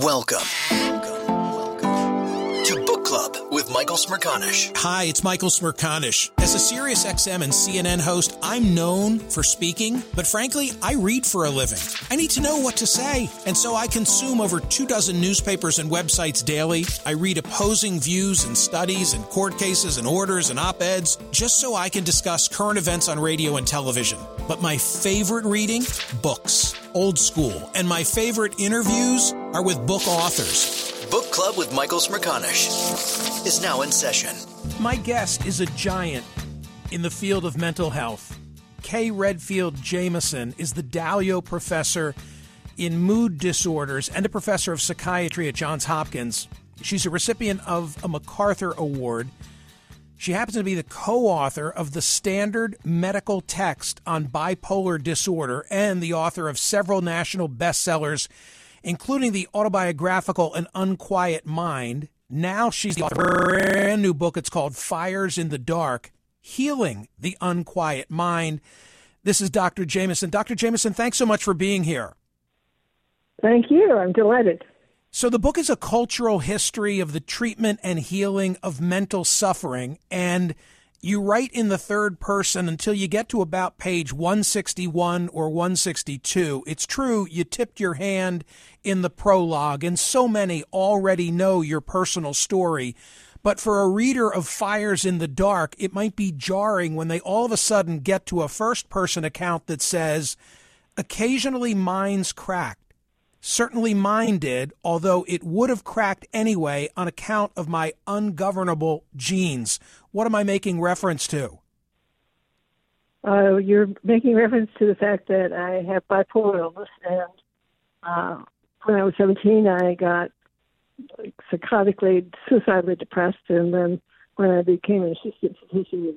Welcome to Book Club with Michael Smerconish. Hi, it's Michael Smerconish. As a Sirius XM and CNN host, I'm known for speaking, but frankly, I read for a living. I need to know what to say, and so I consume over two dozen newspapers and websites daily. I read opposing views and studies and court cases and orders and op eds just so I can discuss current events on radio and television. But my favorite reading? Books. Old school. And my favorite interviews are with book authors. Book Club with Michael Smerconish is now in session. My guest is a giant in the field of mental health. Kay Redfield Jamison is the Dalio Professor in Mood Disorders and a professor of psychiatry at Johns Hopkins. She's a recipient of a MacArthur Award. She happens to be the co author of the standard medical text on bipolar disorder and the author of several national bestsellers including the autobiographical An Unquiet Mind. Now she's the author of a brand new book. It's called Fires in the Dark Healing the Unquiet Mind. This is Dr. Jamison. Dr. Jamison, thanks so much for being here. Thank you. I'm delighted. So, the book is a cultural history of the treatment and healing of mental suffering. And you write in the third person until you get to about page 161 or 162. It's true, you tipped your hand in the prologue, and so many already know your personal story. But for a reader of Fires in the Dark, it might be jarring when they all of a sudden get to a first person account that says, Occasionally minds crack Certainly mine did, although it would have cracked anyway on account of my ungovernable genes. What am I making reference to? Uh, you're making reference to the fact that I have bipolar illness, and uh, when I was 17, I got psychotically, suicidally depressed, and then when I became an assistant physician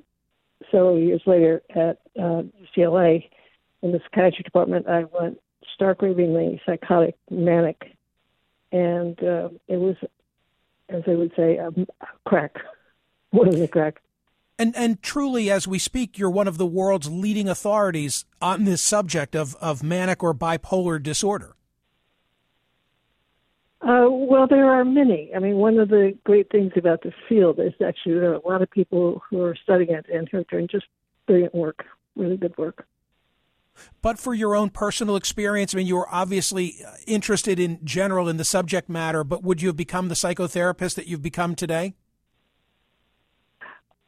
several years later at uh, UCLA in the psychiatry department, I went stark ravingly psychotic, manic, and uh, it was, as they would say, a crack, more than a crack. And and truly, as we speak, you're one of the world's leading authorities on this subject of, of manic or bipolar disorder. Uh, well, there are many. I mean, one of the great things about the field is actually there are a lot of people who are studying it and who are doing just brilliant work, really good work. But for your own personal experience, I mean, you were obviously uh, interested in general in the subject matter, but would you have become the psychotherapist that you've become today?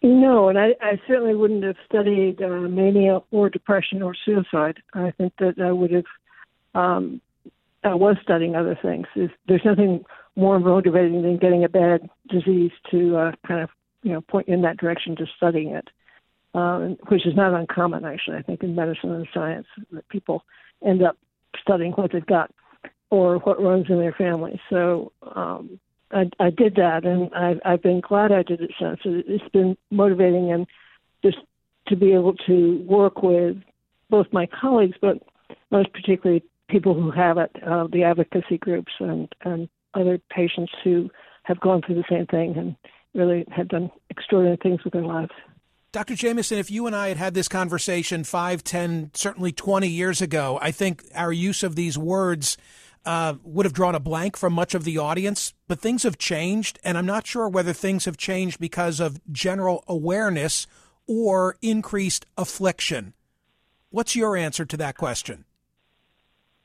No, and I, I certainly wouldn't have studied uh, mania or depression or suicide. I think that I would have. Um, I was studying other things. There's, there's nothing more motivating than getting a bad disease to uh, kind of you know point you in that direction to studying it, um, which is not uncommon actually. I think in medicine and science that people end up studying what they've got or what runs in their family. So um, I, I did that, and I've, I've been glad I did it since. It's been motivating and just to be able to work with both my colleagues, but most particularly people who have it, uh, the advocacy groups and, and other patients who have gone through the same thing and really have done extraordinary things with their lives. Dr. Jamison, if you and I had had this conversation five, ten, certainly 20 years ago, I think our use of these words uh, would have drawn a blank from much of the audience, but things have changed, and I'm not sure whether things have changed because of general awareness or increased affliction. What's your answer to that question?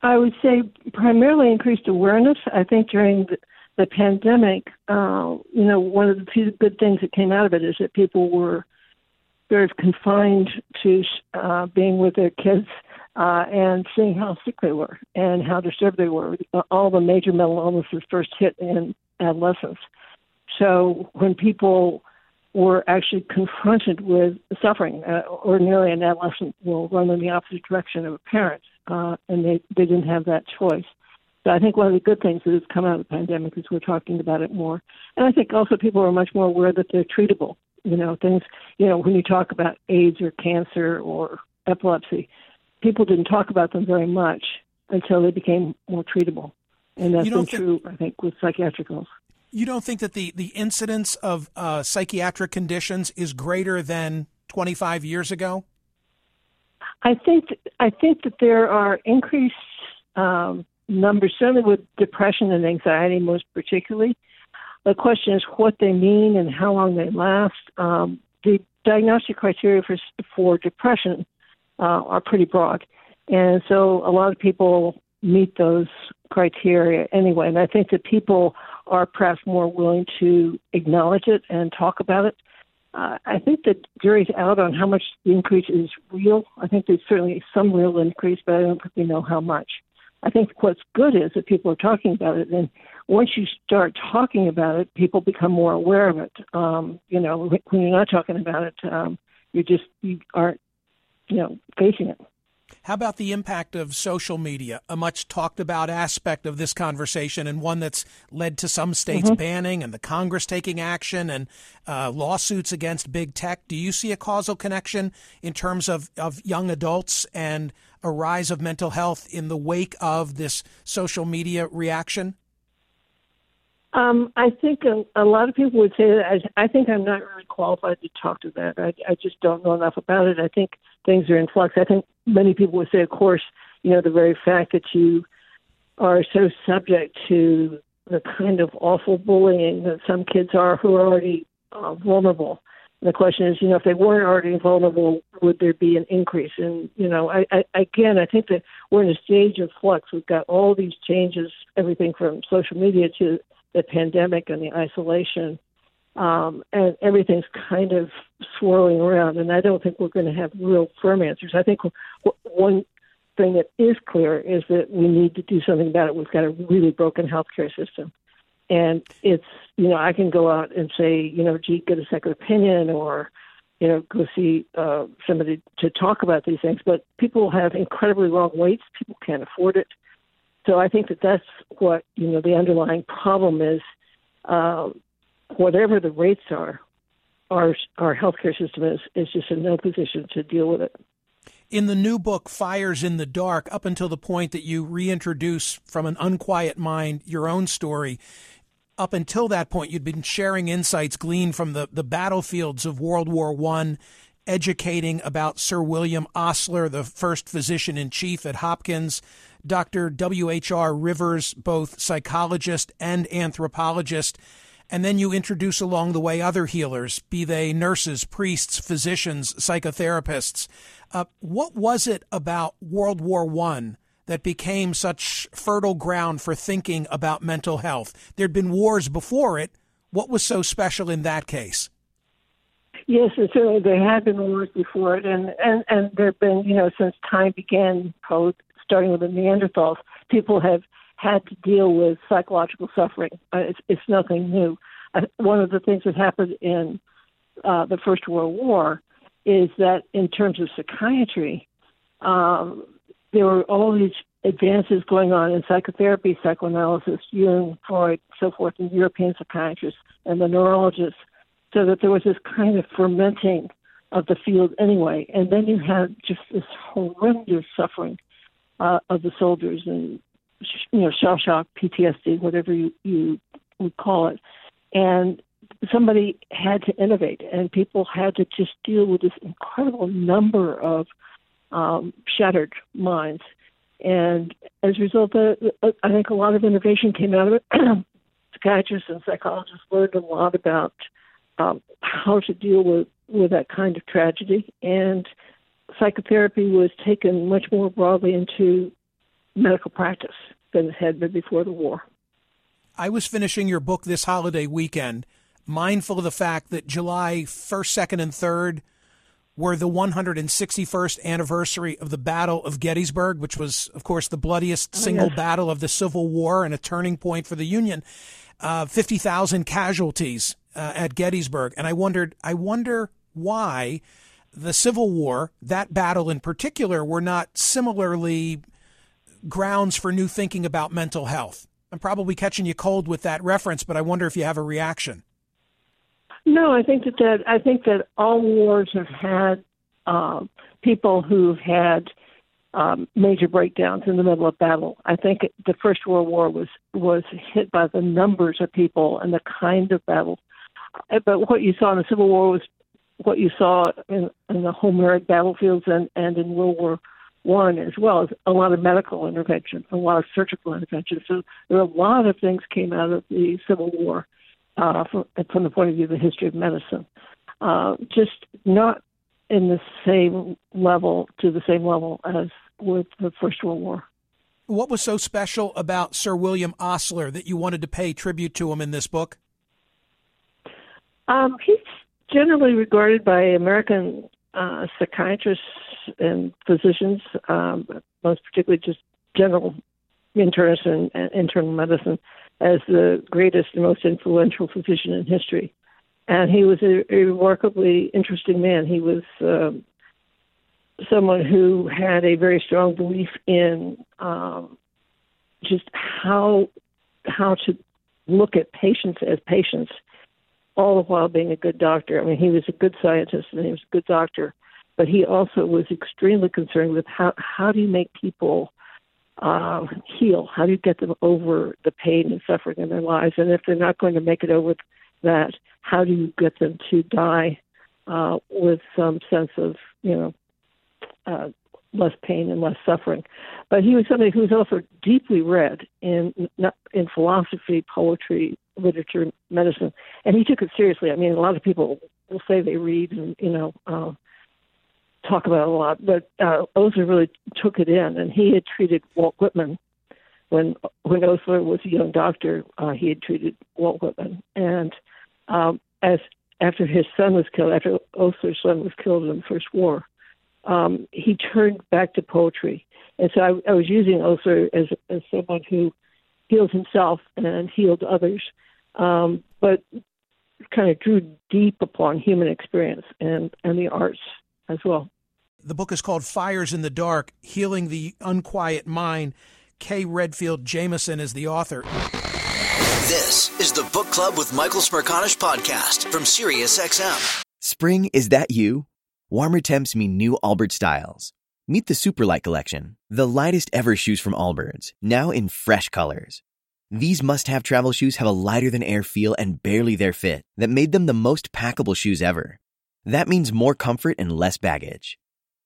I would say primarily increased awareness. I think during the, the pandemic, uh, you know, one of the few good things that came out of it is that people were sort of confined to uh, being with their kids uh, and seeing how sick they were and how disturbed they were. All the major mental illnesses first hit in adolescence. So when people were actually confronted with suffering, uh, ordinarily an adolescent will run in the opposite direction of a parent, uh, and they, they didn't have that choice. So I think one of the good things that has come out of the pandemic is we're talking about it more. And I think also people are much more aware that they're treatable. You know, things, you know, when you talk about AIDS or cancer or epilepsy, people didn't talk about them very much until they became more treatable. And that's been think, true, I think, with psychiatric illness. You don't think that the, the incidence of uh, psychiatric conditions is greater than 25 years ago? I think I think that there are increased um, numbers, certainly with depression and anxiety, most particularly. The question is what they mean and how long they last. Um, the diagnostic criteria for for depression uh, are pretty broad. And so a lot of people meet those criteria anyway. And I think that people are perhaps more willing to acknowledge it and talk about it. Uh, I think the jury's out on how much the increase is real. I think there's certainly some real increase, but I don't think we know how much. I think what's good is that people are talking about it, and once you start talking about it, people become more aware of it. Um, you know, when you're not talking about it, um, you just you aren't you know, facing it. How about the impact of social media, a much talked about aspect of this conversation and one that's led to some states mm-hmm. banning and the Congress taking action and uh, lawsuits against big tech? Do you see a causal connection in terms of, of young adults and a rise of mental health in the wake of this social media reaction? Um, I think a, a lot of people would say that. I, I think I'm not really qualified to talk to that. I, I just don't know enough about it. I think things are in flux. I think many people would say, of course, you know, the very fact that you are so subject to the kind of awful bullying that some kids are who are already uh, vulnerable. And the question is, you know, if they weren't already vulnerable, would there be an increase? And you know, I, I again, I think that we're in a stage of flux. We've got all these changes, everything from social media to the pandemic and the isolation, um, and everything's kind of swirling around. And I don't think we're going to have real firm answers. I think one thing that is clear is that we need to do something about it. We've got a really broken healthcare system. And it's, you know, I can go out and say, you know, gee, get a second opinion or, you know, go see uh, somebody to talk about these things. But people have incredibly long waits. People can't afford it. So I think that that's what you know the underlying problem is. Uh, whatever the rates are, our our healthcare system is is just in no position to deal with it. In the new book, Fires in the Dark, up until the point that you reintroduce from an unquiet mind your own story, up until that point, you'd been sharing insights gleaned from the, the battlefields of World War One, educating about Sir William Osler, the first physician in chief at Hopkins, Dr. W.H.R. Rivers, both psychologist and anthropologist. And then you introduce along the way other healers, be they nurses, priests, physicians, psychotherapists. Uh, what was it about World War One that became such fertile ground for thinking about mental health? There'd been wars before it. What was so special in that case? Yes, and certainly there had been wars before it, and and and there have been, you know, since time began, starting with the Neanderthals, people have had to deal with psychological suffering. Uh, it's, it's nothing new. Uh, one of the things that happened in uh, the First World War is that in terms of psychiatry, um, there were all these advances going on in psychotherapy, psychoanalysis, Jung, Freud, so forth, and European psychiatrists and the neurologists, so that there was this kind of fermenting of the field anyway. And then you had just this horrendous suffering uh, of the soldiers and you know shell shock, PTSD, whatever you you would call it, and somebody had to innovate, and people had to just deal with this incredible number of um, shattered minds. And as a result, uh, I think a lot of innovation came out of it. Psychiatrists and psychologists learned a lot about um, how to deal with, with that kind of tragedy, and psychotherapy was taken much more broadly into medical practice than it had been before the war. I was finishing your book this holiday weekend, mindful of the fact that July 1st, 2nd, and 3rd were the 161st anniversary of the Battle of Gettysburg, which was, of course, the bloodiest oh, single yes. battle of the Civil War and a turning point for the Union. Uh, 50,000 casualties uh, at Gettysburg. And I wondered, I wonder why the Civil War, that battle in particular, were not similarly grounds for new thinking about mental health. I'm probably catching you cold with that reference, but I wonder if you have a reaction. No, I think that, that I think that all wars have had uh, people who've had um, major breakdowns in the middle of battle. I think the First World War was was hit by the numbers of people and the kind of battle. Uh, but what you saw in the Civil War was what you saw in, in the Homeric battlefields and, and in World War one as well as a lot of medical intervention, a lot of surgical intervention. So there are a lot of things came out of the Civil War uh, from, from the point of view of the history of medicine. Uh, just not in the same level to the same level as with the First World War. What was so special about Sir William Osler that you wanted to pay tribute to him in this book? Um, he's generally regarded by American uh, psychiatrists and physicians, um, most particularly just general internists and, and internal medicine, as the greatest and most influential physician in history. And he was a, a remarkably interesting man. He was um, someone who had a very strong belief in um, just how how to look at patients as patients all the while being a good doctor. I mean, he was a good scientist and he was a good doctor, but he also was extremely concerned with how how do you make people uh, heal? How do you get them over the pain and suffering in their lives? And if they're not going to make it over that, how do you get them to die uh, with some sense of you know uh, less pain and less suffering? But he was somebody who was also deeply read in in philosophy, poetry, literature, medicine, and he took it seriously. I mean, a lot of people will say they read and you know uh, talk about a lot, but uh, Osler really took it in, and he had treated Walt Whitman when when Osler was a young doctor. Uh, he had treated Walt Whitman, and um, as after his son was killed, after Osler's son was killed in the First War, um, he turned back to poetry, and so I, I was using Osler as as someone who healed himself and healed others um, but kind of drew deep upon human experience and, and the arts as well. The book is called Fires in the Dark Healing the Unquiet Mind. Kay Redfield Jamison is the author. This is the Book Club with Michael Smerconish podcast from SiriusXM. Spring, is that you? Warmer temps mean new Allbirds styles. Meet the Superlight Collection, the lightest ever shoes from Allbirds, now in fresh colors. These must have travel shoes have a lighter than air feel and barely there fit that made them the most packable shoes ever. That means more comfort and less baggage.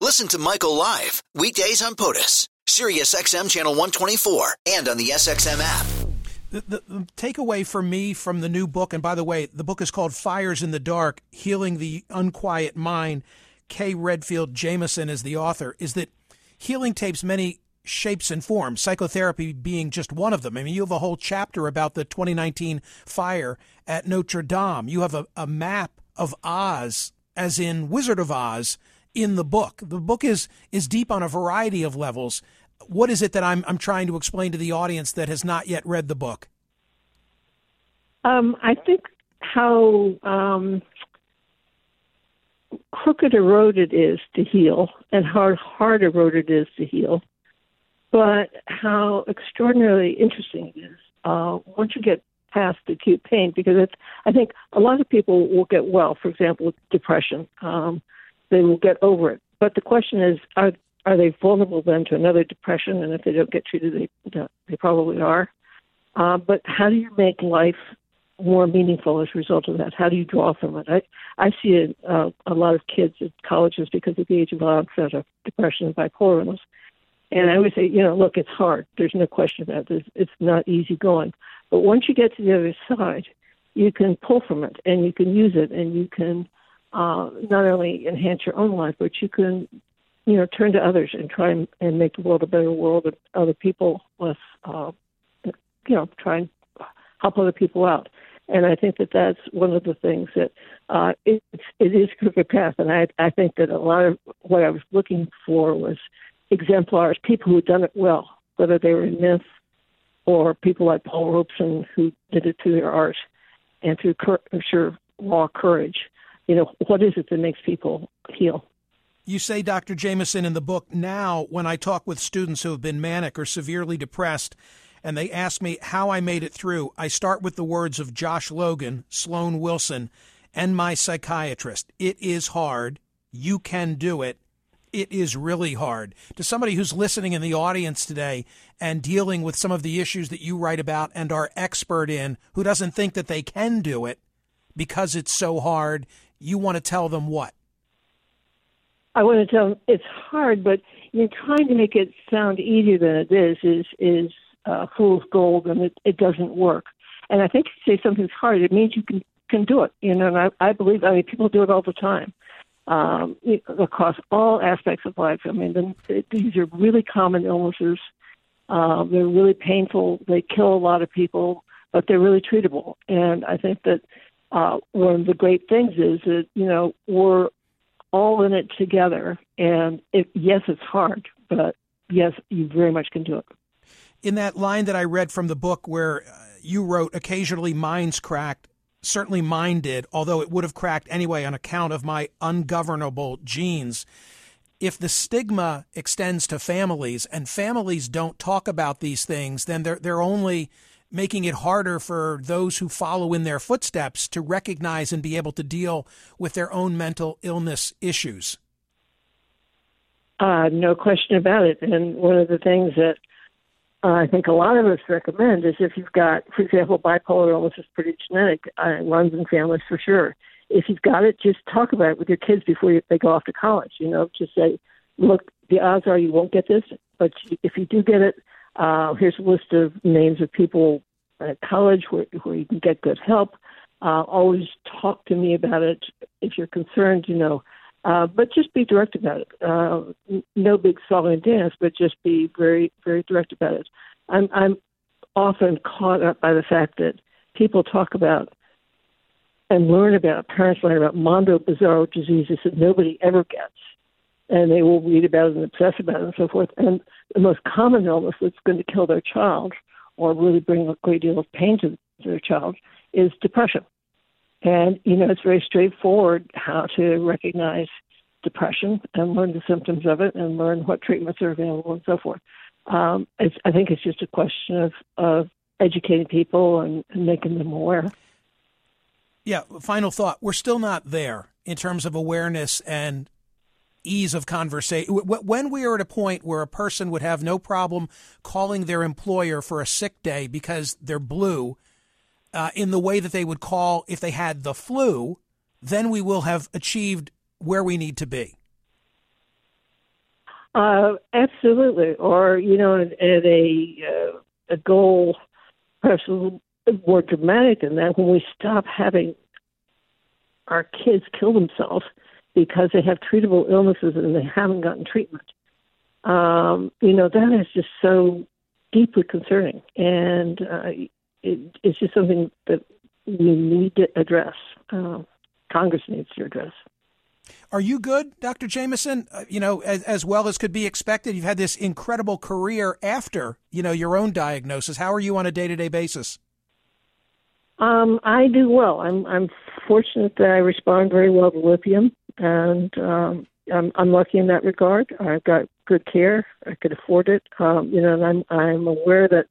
Listen to Michael live weekdays on POTUS, Sirius XM channel 124, and on the SXM app. The, the, the, takeaway for me from the new book, and by the way, the book is called Fires in the Dark Healing the Unquiet Mind. Kay Redfield Jamison is the author, is that healing takes many shapes and forms, psychotherapy being just one of them. I mean, you have a whole chapter about the 2019 fire at Notre Dame. You have a, a map of Oz, as in Wizard of Oz in the book. The book is is deep on a variety of levels. What is it that I'm I'm trying to explain to the audience that has not yet read the book? Um, I think how um, crooked a road it is to heal, and how hard a road it is to heal, but how extraordinarily interesting it is uh, once you get past acute pain. Because it's, I think a lot of people will get well. For example, with depression. Um, they will get over it. But the question is, are are they vulnerable then to another depression? And if they don't get treated, they they probably are. Uh, but how do you make life more meaningful as a result of that? How do you draw from it? I I see a, uh, a lot of kids at colleges because of the age of onset of depression and bipolar illness. And I always say, you know, look, it's hard. There's no question about this. It's not easy going. But once you get to the other side, you can pull from it and you can use it and you can uh, not only enhance your own life, but you can, you know, turn to others and try and, and make the world a better world and other people with, uh, you know, try and help other people out. And I think that that's one of the things that uh, it, it is crooked path. And I, I think that a lot of what I was looking for was exemplars, people who've done it well, whether they were in myth or people like Paul Robeson who did it through their art and through cur- sure raw courage. You know, what is it that makes people heal? You say, Dr. Jamison, in the book, now when I talk with students who have been manic or severely depressed, and they ask me how I made it through, I start with the words of Josh Logan, Sloan Wilson, and my psychiatrist. It is hard. You can do it. It is really hard. To somebody who's listening in the audience today and dealing with some of the issues that you write about and are expert in, who doesn't think that they can do it because it's so hard, you want to tell them what? I want to tell them it's hard, but you're trying to make it sound easier than it is. Is is uh, fool's gold, and it, it doesn't work. And I think if you say something's hard, it means you can can do it. You know, and I, I believe. I mean, people do it all the time um, across all aspects of life. I mean, the, these are really common illnesses. Uh, they're really painful. They kill a lot of people, but they're really treatable. And I think that uh, one of the great things is that you know we're all in it together. And yes, it's hard, but yes, you very much can do it. In that line that I read from the book where uh, you wrote, occasionally minds cracked, certainly mine did, although it would have cracked anyway on account of my ungovernable genes. If the stigma extends to families and families don't talk about these things, then they're, they're only making it harder for those who follow in their footsteps to recognize and be able to deal with their own mental illness issues. Uh, no question about it. And one of the things that uh, I think a lot of us recommend is if you've got, for example, bipolar illness is pretty genetic, uh, runs in families for sure. If you've got it, just talk about it with your kids before you, they go off to college. You know, just say, look, the odds are you won't get this, but if you do get it, uh, here's a list of names of people at college where, where you can get good help. Uh, always talk to me about it if you're concerned, you know. Uh, but just be direct about it. Uh, no big song and dance, but just be very, very direct about it. I'm, I'm often caught up by the fact that people talk about and learn about, parents learn about mondo bizarro diseases that nobody ever gets and they will read about it and obsess about it and so forth. And the most common illness that's going to kill their child or really bring a great deal of pain to their child is depression. And, you know, it's very straightforward how to recognize depression and learn the symptoms of it and learn what treatments are available and so forth. Um, it's, I think it's just a question of, of educating people and, and making them aware. Yeah, final thought. We're still not there in terms of awareness and ease of conversation. When we are at a point where a person would have no problem calling their employer for a sick day because they're blue, uh, in the way that they would call if they had the flu, then we will have achieved where we need to be. Uh, absolutely. Or, you know, at, a, uh, a goal perhaps a little more dramatic than that, when we stop having our kids kill themselves – because they have treatable illnesses and they haven't gotten treatment. Um, you know, that is just so deeply concerning. And uh, it, it's just something that we need to address. Uh, Congress needs to address. Are you good, Dr. Jamison? Uh, you know, as, as well as could be expected, you've had this incredible career after, you know, your own diagnosis. How are you on a day to day basis? Um, I do well. I'm I'm fortunate that I respond very well to lithium, and um, I'm I'm lucky in that regard. I've got good care. I could afford it. Um, you know, and I'm I'm aware that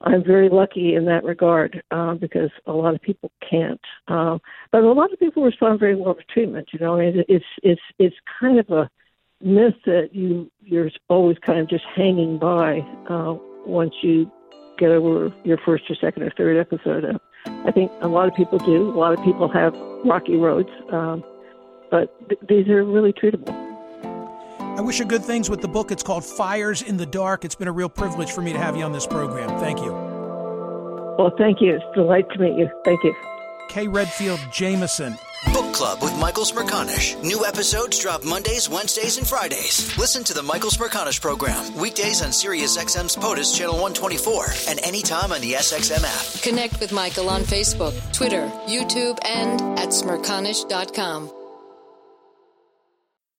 I'm very lucky in that regard uh, because a lot of people can't. Uh, but a lot of people respond very well to treatment. You know, I mean, it's it's it's kind of a myth that you you're always kind of just hanging by uh, once you get over your first or second or third episode. I think a lot of people do. A lot of people have rocky roads, um, but th- these are really treatable. I wish you good things with the book. It's called Fires in the Dark. It's been a real privilege for me to have you on this program. Thank you. Well, thank you. It's a delight to meet you. Thank you. Kay Redfield Jamison Book Club with Michael Smerconish. New episodes drop Mondays, Wednesdays, and Fridays. Listen to the Michael Smerconish program weekdays on Sirius XM's POTUS Channel 124 and anytime on the SXM app. Connect with Michael on Facebook, Twitter, YouTube, and at smerconish.com.